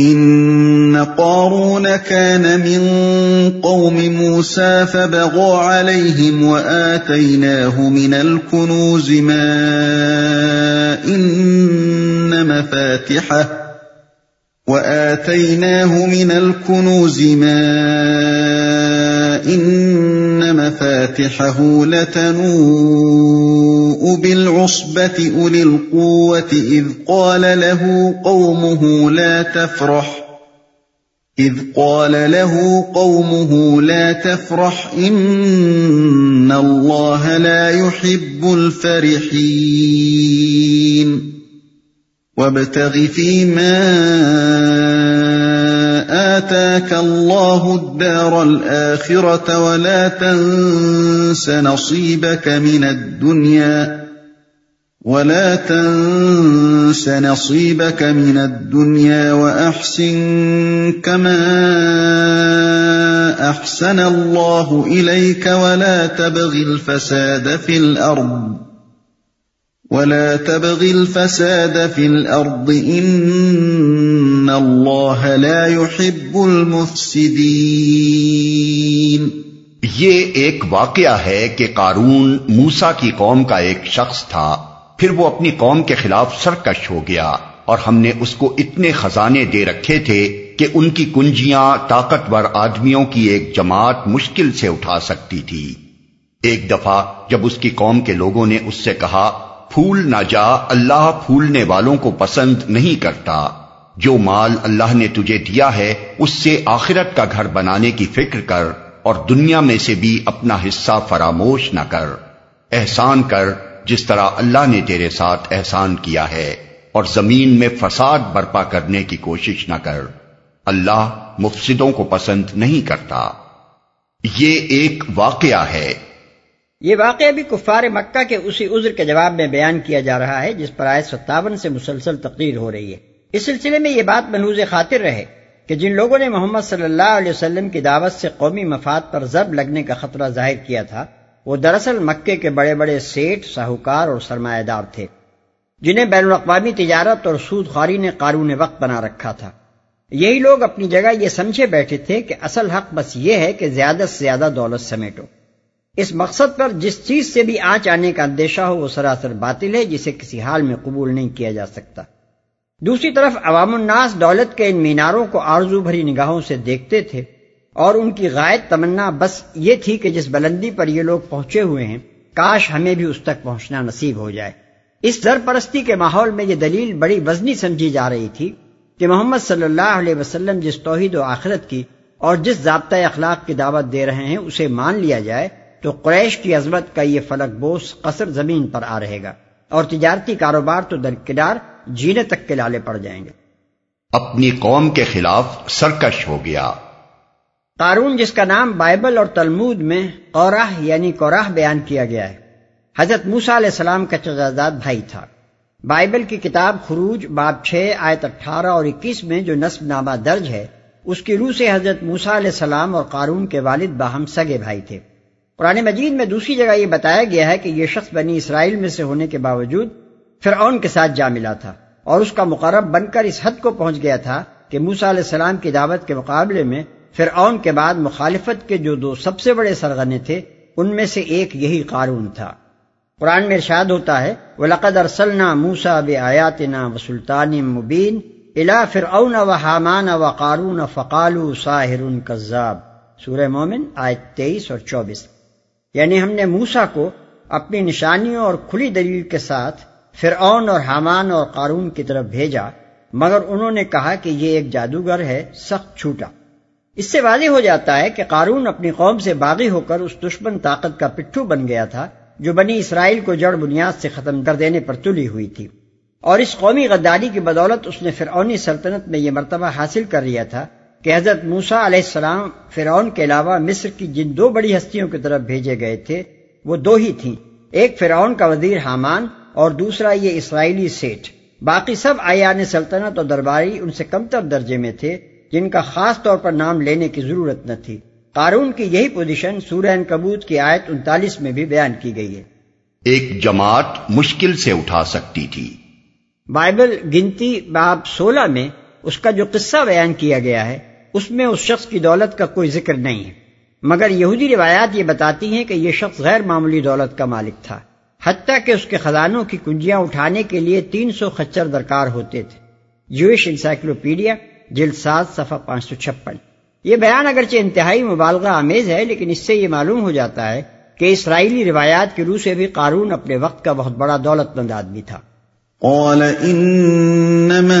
ان قارون كان من قوم موسى فبغى عليهم واتيناه من الكنوز ما ان مفاتحه واتيناه من الكنوز ما ان مفاتحه لتنوء بالعصبه اولي القوه اذ قال له قومه لا تفرح اذ قال له قومه لا تفرح ان الله لا يحب الفرحين. وابتغ فيما آتاك الله الدار الآخرة ولا تنس نصيبك من الدنيا ولا تنس نصيبك من الدنيا وأحسن كما أحسن الله إليك ولا تبغ الفساد في الأرض ولا تبغ الفساد في الارض ان الله لا يحب المفسدين یہ ایک واقعہ ہے کہ قارون موسا کی قوم کا ایک شخص تھا۔ پھر وہ اپنی قوم کے خلاف سرکش ہو گیا اور ہم نے اس کو اتنے خزانے دے رکھے تھے کہ ان کی کنجیاں طاقتور آدمیوں کی ایک جماعت مشکل سے اٹھا سکتی تھی۔ ایک دفعہ جب اس کی قوم کے لوگوں نے اس سے کہا پھول نہ جا، اللہ پھولنے والوں کو پسند نہیں کرتا۔ جو مال اللہ نے تجھے دیا ہے، اس سے آخرت کا گھر بنانے کی فکر کر، اور دنیا میں سے بھی اپنا حصہ فراموش نہ کر۔ احسان کر، جس طرح اللہ نے تیرے ساتھ احسان کیا ہے، اور زمین میں فساد برپا کرنے کی کوشش نہ کر۔ اللہ مفسدوں کو پسند نہیں کرتا۔ یہ ایک واقعہ ہے۔ یہ واقعہ بھی کفار مکہ کے اسی عذر کے جواب میں بیان کیا جا رہا ہے جس پر آئے ستاون سے مسلسل تقریر ہو رہی ہے۔ اس سلسلے میں یہ بات محنوز خاطر رہے کہ جن لوگوں نے محمد صلی اللہ علیہ وسلم کی دعوت سے قومی مفاد پر ضرب لگنے کا خطرہ ظاہر کیا تھا، وہ دراصل مکے کے بڑے بڑے سیٹ ساہوکار اور سرمایہ دار تھے، جنہیں بین الاقوامی تجارت اور سود خواری نے قارون وقت بنا رکھا تھا۔ یہی لوگ اپنی جگہ یہ سمجھے بیٹھے تھے کہ اصل حق بس یہ ہے کہ زیادہ سے زیادہ دولت سمیٹو۔ اس مقصد پر جس چیز سے بھی آنچ آنے کا اندیشہ ہو وہ سراسر باطل ہے، جسے کسی حال میں قبول نہیں کیا جا سکتا۔ دوسری طرف عوام الناس دولت کے ان میناروں کو آرزو بھری نگاہوں سے دیکھتے تھے اور ان کی غائب تمنا بس یہ تھی کہ جس بلندی پر یہ لوگ پہنچے ہوئے ہیں، کاش ہمیں بھی اس تک پہنچنا نصیب ہو جائے۔ اس در پرستی کے ماحول میں یہ دلیل بڑی وزنی سمجھی جا رہی تھی کہ محمد صلی اللہ علیہ وسلم جس توحید و آخرت کی اور جس ضابطۂ اخلاق کی دعوت دے رہے ہیں، اسے مان لیا جائے تو قریش کی عظمت کا یہ فلک بوس قصر زمین پر آ رہے گا اور تجارتی کاروبار تو درکنار جینے تک کے لالے پڑ جائیں گے۔ اپنی قوم کے خلاف سرکش ہو گیا۔ قارون جس کا نام بائبل اور تلمود میں قوراہ یعنی کوراہ بیان کیا گیا ہے حضرت موسا علیہ السلام کا چزاداد بھائی تھا۔ بائبل کی کتاب خروج باب چھ آیت اٹھارہ اور اکیس میں جو نصب نامہ درج ہے اس کی روح سے حضرت موسا علیہ السلام اور قارون کے والد باہم سگے بھائی تھے۔ قرآن مجید میں دوسری جگہ یہ بتایا گیا ہے کہ یہ شخص بنی اسرائیل میں سے ہونے کے باوجود فرعون کے ساتھ جا ملا تھا اور اس کا مقرب بن کر اس حد کو پہنچ گیا تھا کہ موسا علیہ السلام کی دعوت کے مقابلے میں فرعون کے بعد مخالفت کے جو دو سب سے بڑے سرغنے تھے، ان میں سے ایک یہی قارون تھا۔ قرآن میں ارشاد ہوتا ہے وہ لقد ارسلنا موسا بے آیات نا و سلطان مبین الا فرعون و حامان و قارون فقالو ساحر کذاب سورہ مومن آئے تیئیس اور چوبیس۔ یعنی ہم نے موسا کو اپنی نشانیوں اور کھلی دلیل کے ساتھ فرعون اور حامان اور قارون کی طرف بھیجا، مگر انہوں نے کہا کہ یہ ایک جادوگر ہے، سخت چھوٹا۔ اس سے واضح ہو جاتا ہے کہ قارون اپنی قوم سے باغی ہو کر اس دشمن طاقت کا پٹھو بن گیا تھا، جو بنی اسرائیل کو جڑ بنیاد سے ختم کر دینے پر تلی ہوئی تھی۔ اور اس قومی غداری کی بدولت اس نے فرعونی سلطنت میں یہ مرتبہ حاصل کر لیا تھا۔ کہ حضرت موسا علیہ السلام فرعون کے علاوہ مصر کی جن دو بڑی ہستیوں کی طرف بھیجے گئے تھے وہ دو ہی تھیں۔ ایک فرعون کا وزیر حامان اور دوسرا یہ اسرائیلی سیٹ باقی سب آیان سلطنت اور درباری ان سے کمتر درجے میں تھے جن کا خاص طور پر نام لینے کی ضرورت نہ تھی۔ قارون کی یہی پوزیشن سورہ کبوت کی آیت انتالیس میں بھی بیان کی گئی ہے۔ ایک جماعت مشکل سے اٹھا سکتی تھی۔ بائبل گنتی باب سولہ میں اس کا جو قصہ بیان کیا گیا ہے اس میں اس شخص کی دولت کا کوئی ذکر نہیں ہے۔ مگر یہودی روایات یہ بتاتی ہیں کہ یہ شخص غیر معمولی دولت کا مالک تھا۔ حتیٰ کہ اس کے خزانوں کی کنجیاں اٹھانے کے لیے تین سو خچر درکار ہوتے تھے۔ جوش انسائکلوپیڈیا، جلد سات، صفحہ پانچ سو چھپن۔ یہ بیان اگرچہ انتہائی مبالغہ آمیز ہے، لیکن اس سے یہ معلوم ہو جاتا ہے کہ اسرائیلی روایات کی روح سے بھی قارون اپنے وقت کا بہت بڑا دولت مند آدمی تھا۔ قال انما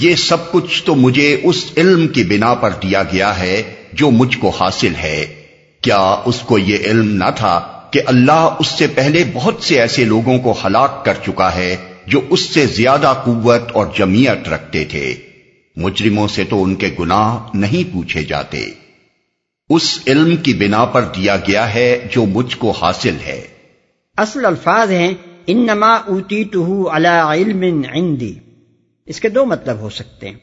یہ سب کچھ تو مجھے اس علم کی بنا پر دیا گیا ہے جو مجھ کو حاصل ہے۔ کیا اس کو یہ علم نہ تھا کہ اللہ اس سے پہلے بہت سے ایسے لوگوں کو ہلاک کر چکا ہے جو اس سے زیادہ قوت اور جمعیت رکھتے تھے؟ مجرموں سے تو ان کے گناہ نہیں پوچھے جاتے۔ اس علم کی بنا پر دیا گیا ہے جو مجھ کو حاصل ہے۔ اصل الفاظ ہیں، انما اوتی علم عندی۔ اس کے دو مطلب ہو سکتے ہیں۔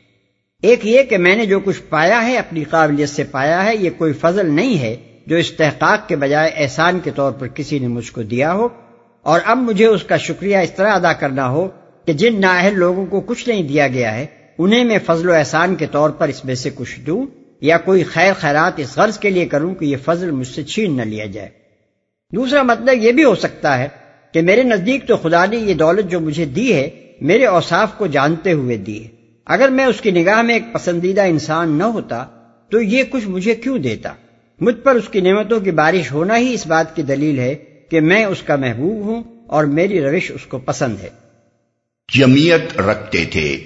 ایک یہ کہ میں نے جو کچھ پایا ہے، اپنی قابلیت سے پایا ہے، یہ کوئی فضل نہیں ہے جو استحقاق کے بجائے احسان کے طور پر کسی نے مجھ کو دیا ہو۔ اور اب مجھے اس کا شکریہ اس طرح ادا کرنا ہو کہ جن نااہل لوگوں کو کچھ نہیں دیا گیا ہے، انہیں میں فضل و احسان کے طور پر اس میں سے کچھ دوں یا کوئی خیر خیرات اس غرض کے لیے کروں کہ یہ فضل مجھ سے چھین نہ لیا جائے۔ دوسرا مطلب یہ بھی ہو سکتا ہے کہ میرے نزدیک تو خدا نے یہ دولت جو مجھے دی ہے میرے اوصاف کو جانتے ہوئے دی ہے اگر میں اس کی نگاہ میں ایک پسندیدہ انسان نہ ہوتا تو یہ کچھ مجھے کیوں دیتا؟ مجھ پر اس کی نعمتوں کی بارش ہونا ہی اس بات کی دلیل ہے کہ میں اس کا محبوب ہوں اور میری روش اس کو پسند ہے۔ جمیت رکھتے تھے۔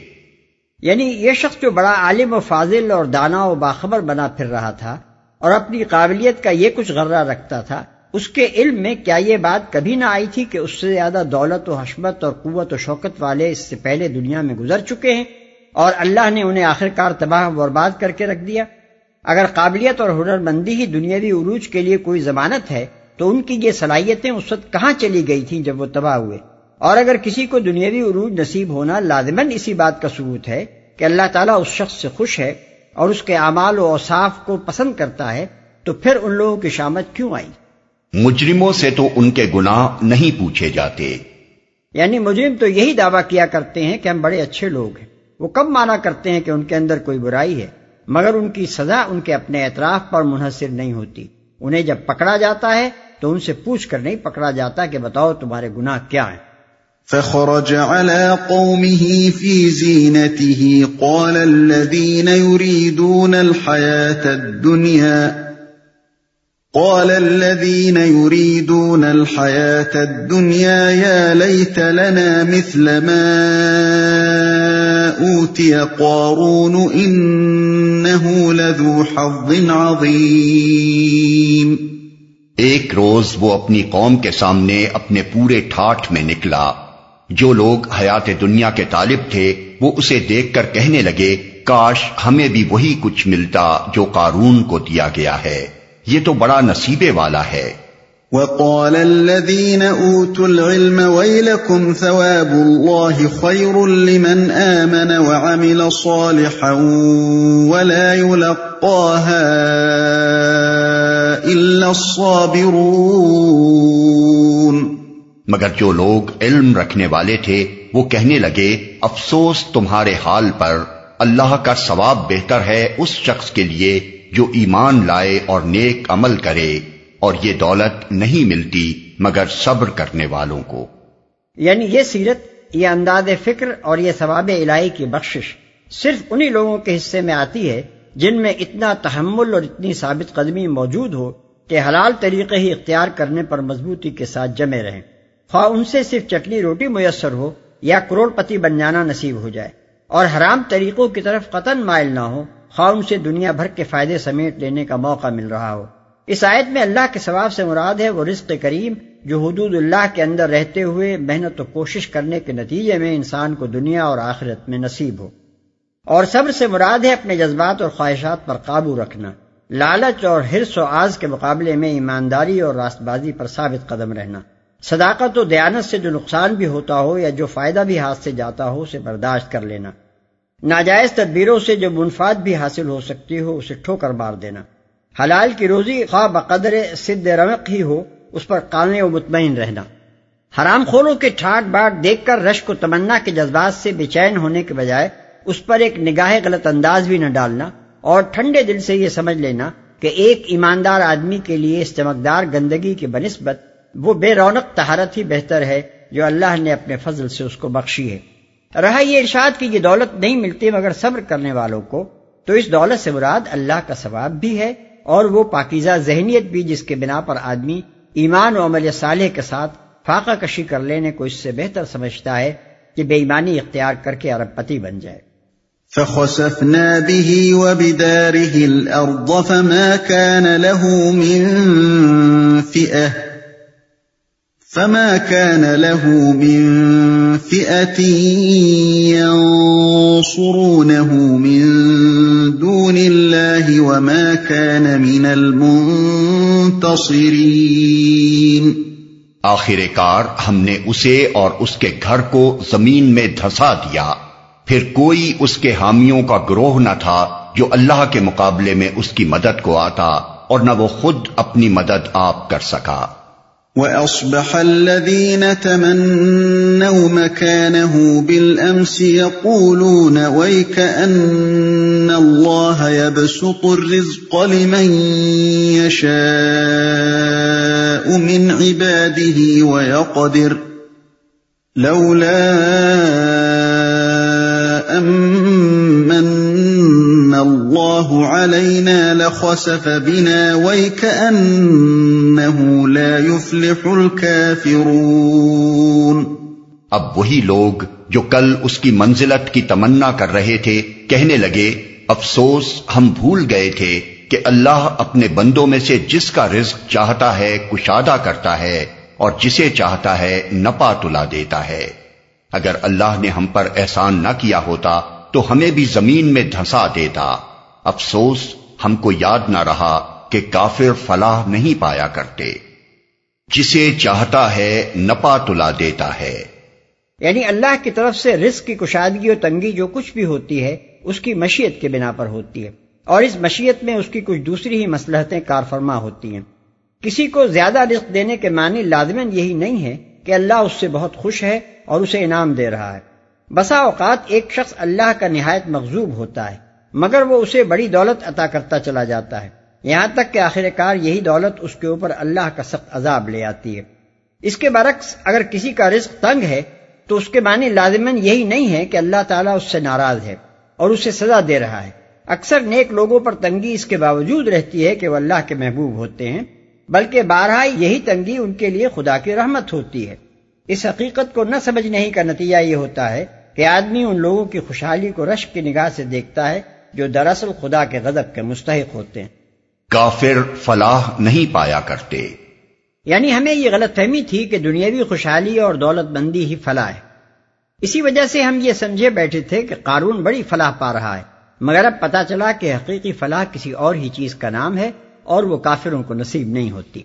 یعنی یہ شخص جو بڑا عالم و فاضل اور دانا و باخبر بنا پھر رہا تھا اور اپنی قابلیت کا یہ کچھ غرہ رکھتا تھا اس کے علم میں کیا یہ بات کبھی نہ آئی تھی کہ اس سے زیادہ دولت و حشمت اور قوت و شوکت والے اس سے پہلے دنیا میں گزر چکے ہیں اور اللہ نے انہیں آخر کار تباہ برباد کر کے رکھ دیا۔ اگر قابلیت اور ہنر مندی ہی دنیاوی عروج کے لیے کوئی ضمانت ہے، تو ان کی یہ صلاحیتیں اس وقت کہاں چلی گئی تھیں جب وہ تباہ ہوئے؟ اور اگر کسی کو دنیاوی عروج نصیب ہونا لازمن اسی بات کا ثبوت ہے کہ اللہ تعالیٰ اس شخص سے خوش ہے اور اس کے اعمال و اوصاف کو پسند کرتا ہے، تو پھر ان لوگوں کی شامت کیوں آئی؟ مجرموں سے تو ان کے گناہ نہیں پوچھے جاتے۔ یعنی مجرم تو یہی دعویٰ کیا کرتے ہیں کہ ہم بڑے اچھے لوگ ہیں۔ وہ کب مانا کرتے ہیں کہ ان کے اندر کوئی برائی ہے مگر ان کی سزا ان کے اپنے اعتراف پر منحصر نہیں ہوتی۔ انہیں جب پکڑا جاتا ہے تو ان سے پوچھ کر نہیں پکڑا جاتا کہ بتاؤ تمہارے گناہ کیا ہیں۔ فخرج على قومه في زينته قال الذين يريدون الحياة الدنيا قال الذين يريدون الحياة الدنيا يا ليت لنا مثل ما اوتی قارون انه لذو حظ عظیم ایک روز وہ اپنی قوم کے سامنے اپنے پورے ٹھاٹ میں نکلا۔ جو لوگ حیات دنیا کے طالب تھے، وہ اسے دیکھ کر کہنے لگے، کاش ہمیں بھی وہی کچھ ملتا جو قارون کو دیا گیا ہے۔ یہ تو بڑا نصیبے والا ہے۔ وقال الذين اوتوا العلم ويلكم ثواب الله خير لمن وعمل صالحا ولا يلقاها الا الصابرون۔ مگر جو لوگ علم رکھنے والے تھے وہ کہنے لگے افسوس تمہارے حال پر اللہ کا ثواب بہتر ہے اس شخص کے لیے جو ایمان لائے اور نیک عمل کرے اور یہ دولت نہیں ملتی مگر صبر کرنے والوں کو۔ یعنی یہ سیرت، یہ انداز فکر اور یہ ثواب الہی کی بخشش صرف انہی لوگوں کے حصے میں آتی ہے جن میں اتنا تحمل اور اتنی ثابت قدمی موجود ہو کہ حلال طریقے ہی اختیار کرنے پر مضبوطی کے ساتھ جمے رہیں۔ خواہ ان سے صرف چٹنی روٹی میسر ہو یا کروڑ پتی بن جانا نصیب ہو جائے اور حرام طریقوں کی طرف قطن مائل نہ ہو خواہ ان سے دنیا بھر کے فائدے سمیٹ لینے کا موقع مل رہا ہو۔ اس آیت میں اللہ کے ثواب سے مراد ہے وہ رزق کریم جو حدود اللہ کے اندر رہتے ہوئے محنت و کوشش کرنے کے نتیجے میں انسان کو دنیا اور آخرت میں نصیب ہو۔ اور صبر سے مراد ہے اپنے جذبات اور خواہشات پر قابو رکھنا۔ لالچ اور ہرس و آز کے مقابلے میں ایمانداری اور راست بازی پر ثابت قدم رہنا۔ صداقت و دیانت سے جو نقصان بھی ہوتا ہو یا جو فائدہ بھی ہاتھ سے جاتا ہو اسے برداشت کر لینا۔ ناجائز تدبیروں سے جو منفاد بھی حاصل ہو سکتی ہو، اسے ٹھوکر مار دینا۔ حلال کی روزی خواہ بقدر سد رمق ہی ہو، اس پر کالنے و مطمئن رہنا۔ حرام خوروں کے ٹھاٹ باٹ دیکھ کر رشک و تمنا کے جذبات سے بے چین ہونے کے بجائے اس پر ایک نگاہ غلط انداز بھی نہ ڈالنا اور ٹھنڈے دل سے یہ سمجھ لینا کہ ایک ایماندار آدمی کے لیے اس چمکدار گندگی کی بنسبت وہ بے رونق تہارت ہی بہتر ہے جو اللہ نے اپنے فضل سے اس کو بخشی ہے۔ رہا یہ ارشاد کی یہ دولت نہیں ملتی مگر صبر کرنے والوں کو، تو اس دولت سے مراد اللہ کا ثواب بھی ہے اور وہ پاکیزہ ذہنیت بھی جس کے بنا پر آدمی ایمان و عمل صالح کے ساتھ فاقہ کشی کر لینے کو اس سے بہتر سمجھتا ہے کہ بے ایمانی اختیار کر کے ارب پتی بن جائے۔ فخسفنا به وبداره الأرض فما كان له من فئة۔ فما كان له من فئة ينصرونه من دون الله وما كان من المنتصرين آخر کار ہم نے اسے اور اس کے گھر کو زمین میں دھسا دیا۔ پھر کوئی اس کے حامیوں کا گروہ نہ تھا جو اللہ کے مقابلے میں اس کی مدد کو آتا اور نہ وہ خود اپنی مدد آپ کر سکا۔ وَأَصْبَحَ الَّذِينَ تَمَنَّوْا مَكَانَهُ بِالْأَمْسِ يَقُولُونَ وَيْكَ أَنَّ اللَّهَ يَبْسُطُ الرِّزْقَ لِمَنْ يَشَاءُ مِنْ عِبَادِهِ وَيَقْدِرُ لَوْلَا أَمَّنَّ اللَّهُ عَلَيْنَا لَخَسَفَ بِنَا وَيْكَأَنَّهُ لَا يُفْلِحُ الْكَافِرُونَ۔ اب وہی لوگ جو کل اس کی منزلت کی تمنا کر رہے تھے، کہنے لگے، افسوس، ہم بھول گئے تھے کہ اللہ اپنے بندوں میں سے جس کا رزق چاہتا ہے، کشادہ کرتا ہے، اور جسے چاہتا ہے، نپا تلا دیتا ہے۔ اگر اللہ نے ہم پر احسان نہ کیا ہوتا، تو ہمیں بھی زمین میں دھسا دیتا۔ افسوس، ہم کو یاد نہ رہا کہ کافر فلاح نہیں پایا کرتے۔ جسے چاہتا ہے نپا تلا دیتا ہے۔ یعنی اللہ کی طرف سے رزق کی کشادگی و تنگی جو کچھ بھی ہوتی ہے، اس کی مشیت کے بنا پر ہوتی ہے۔ اور اس مشیت میں اس کی کچھ دوسری ہی مسلحتیں کار فرما ہوتی ہیں۔ کسی کو زیادہ رزق دینے کے معنی لازمن یہی نہیں ہے کہ اللہ اس سے بہت خوش ہے اور اسے انعام دے رہا ہے۔ بسا اوقات ایک شخص اللہ کا نہایت مغزوب ہوتا ہے۔ مگر وہ اسے بڑی دولت عطا کرتا چلا جاتا ہے۔ یہاں تک کہ آخر کار یہی دولت اس کے اوپر اللہ کا سخت عذاب لے آتی ہے۔ اس کے برعکس اگر کسی کا رزق تنگ ہے، تو اس کے معنی لازمن یہی نہیں ہے کہ اللہ تعالیٰ اس سے ناراض ہے اور اسے سزا دے رہا ہے۔ اکثر نیک لوگوں پر تنگی اس کے باوجود رہتی ہے کہ وہ اللہ کے محبوب ہوتے ہیں، بلکہ بارہ یہی تنگی ان کے لیے خدا کی رحمت ہوتی ہے۔ اس حقیقت کو نہ سمجھنے کا نتیجہ یہ ہوتا ہے کہ آدمی ان لوگوں کی خوشحالی کو رشک کی نگاہ سے دیکھتا ہے جو دراصل خدا کے غضب کے مستحق ہوتے ہیں۔ کافر فلاح نہیں پایا کرتے۔ یعنی ہمیں یہ غلط فہمی تھی کہ دنیاوی خوشحالی اور دولت مندی ہی فلاح ہے۔ اسی وجہ سے ہم یہ سمجھے بیٹھے تھے کہ قارون بڑی فلاح پا رہا ہے مگر اب پتا چلا کہ حقیقی فلاح کسی اور ہی چیز کا نام ہے اور وہ کافروں کو نصیب نہیں ہوتی۔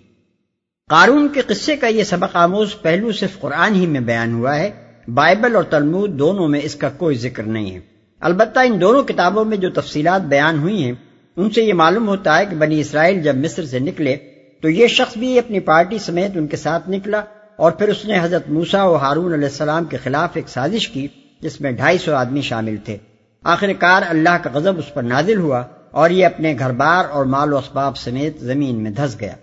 قارون کے قصے کا یہ سبق آموز پہلو صرف قرآن ہی میں بیان ہوا ہے بائبل اور تلمود دونوں میں اس کا کوئی ذکر نہیں ہے۔ البتہ ان دونوں کتابوں میں جو تفصیلات بیان ہوئی ہیں، ان سے یہ معلوم ہوتا ہے کہ بنی اسرائیل جب مصر سے نکلے، تو یہ شخص بھی اپنی پارٹی سمیت ان کے ساتھ نکلا اور پھر اس نے حضرت موسا و ہارون علیہ السلام کے خلاف ایک سازش کی، جس میں ڈھائی سو آدمی شامل تھے۔ آخر کار اللہ کا غضب اس پر نازل ہوا اور یہ اپنے گھر بار اور مال و اسباب سمیت زمین میں دھس گیا۔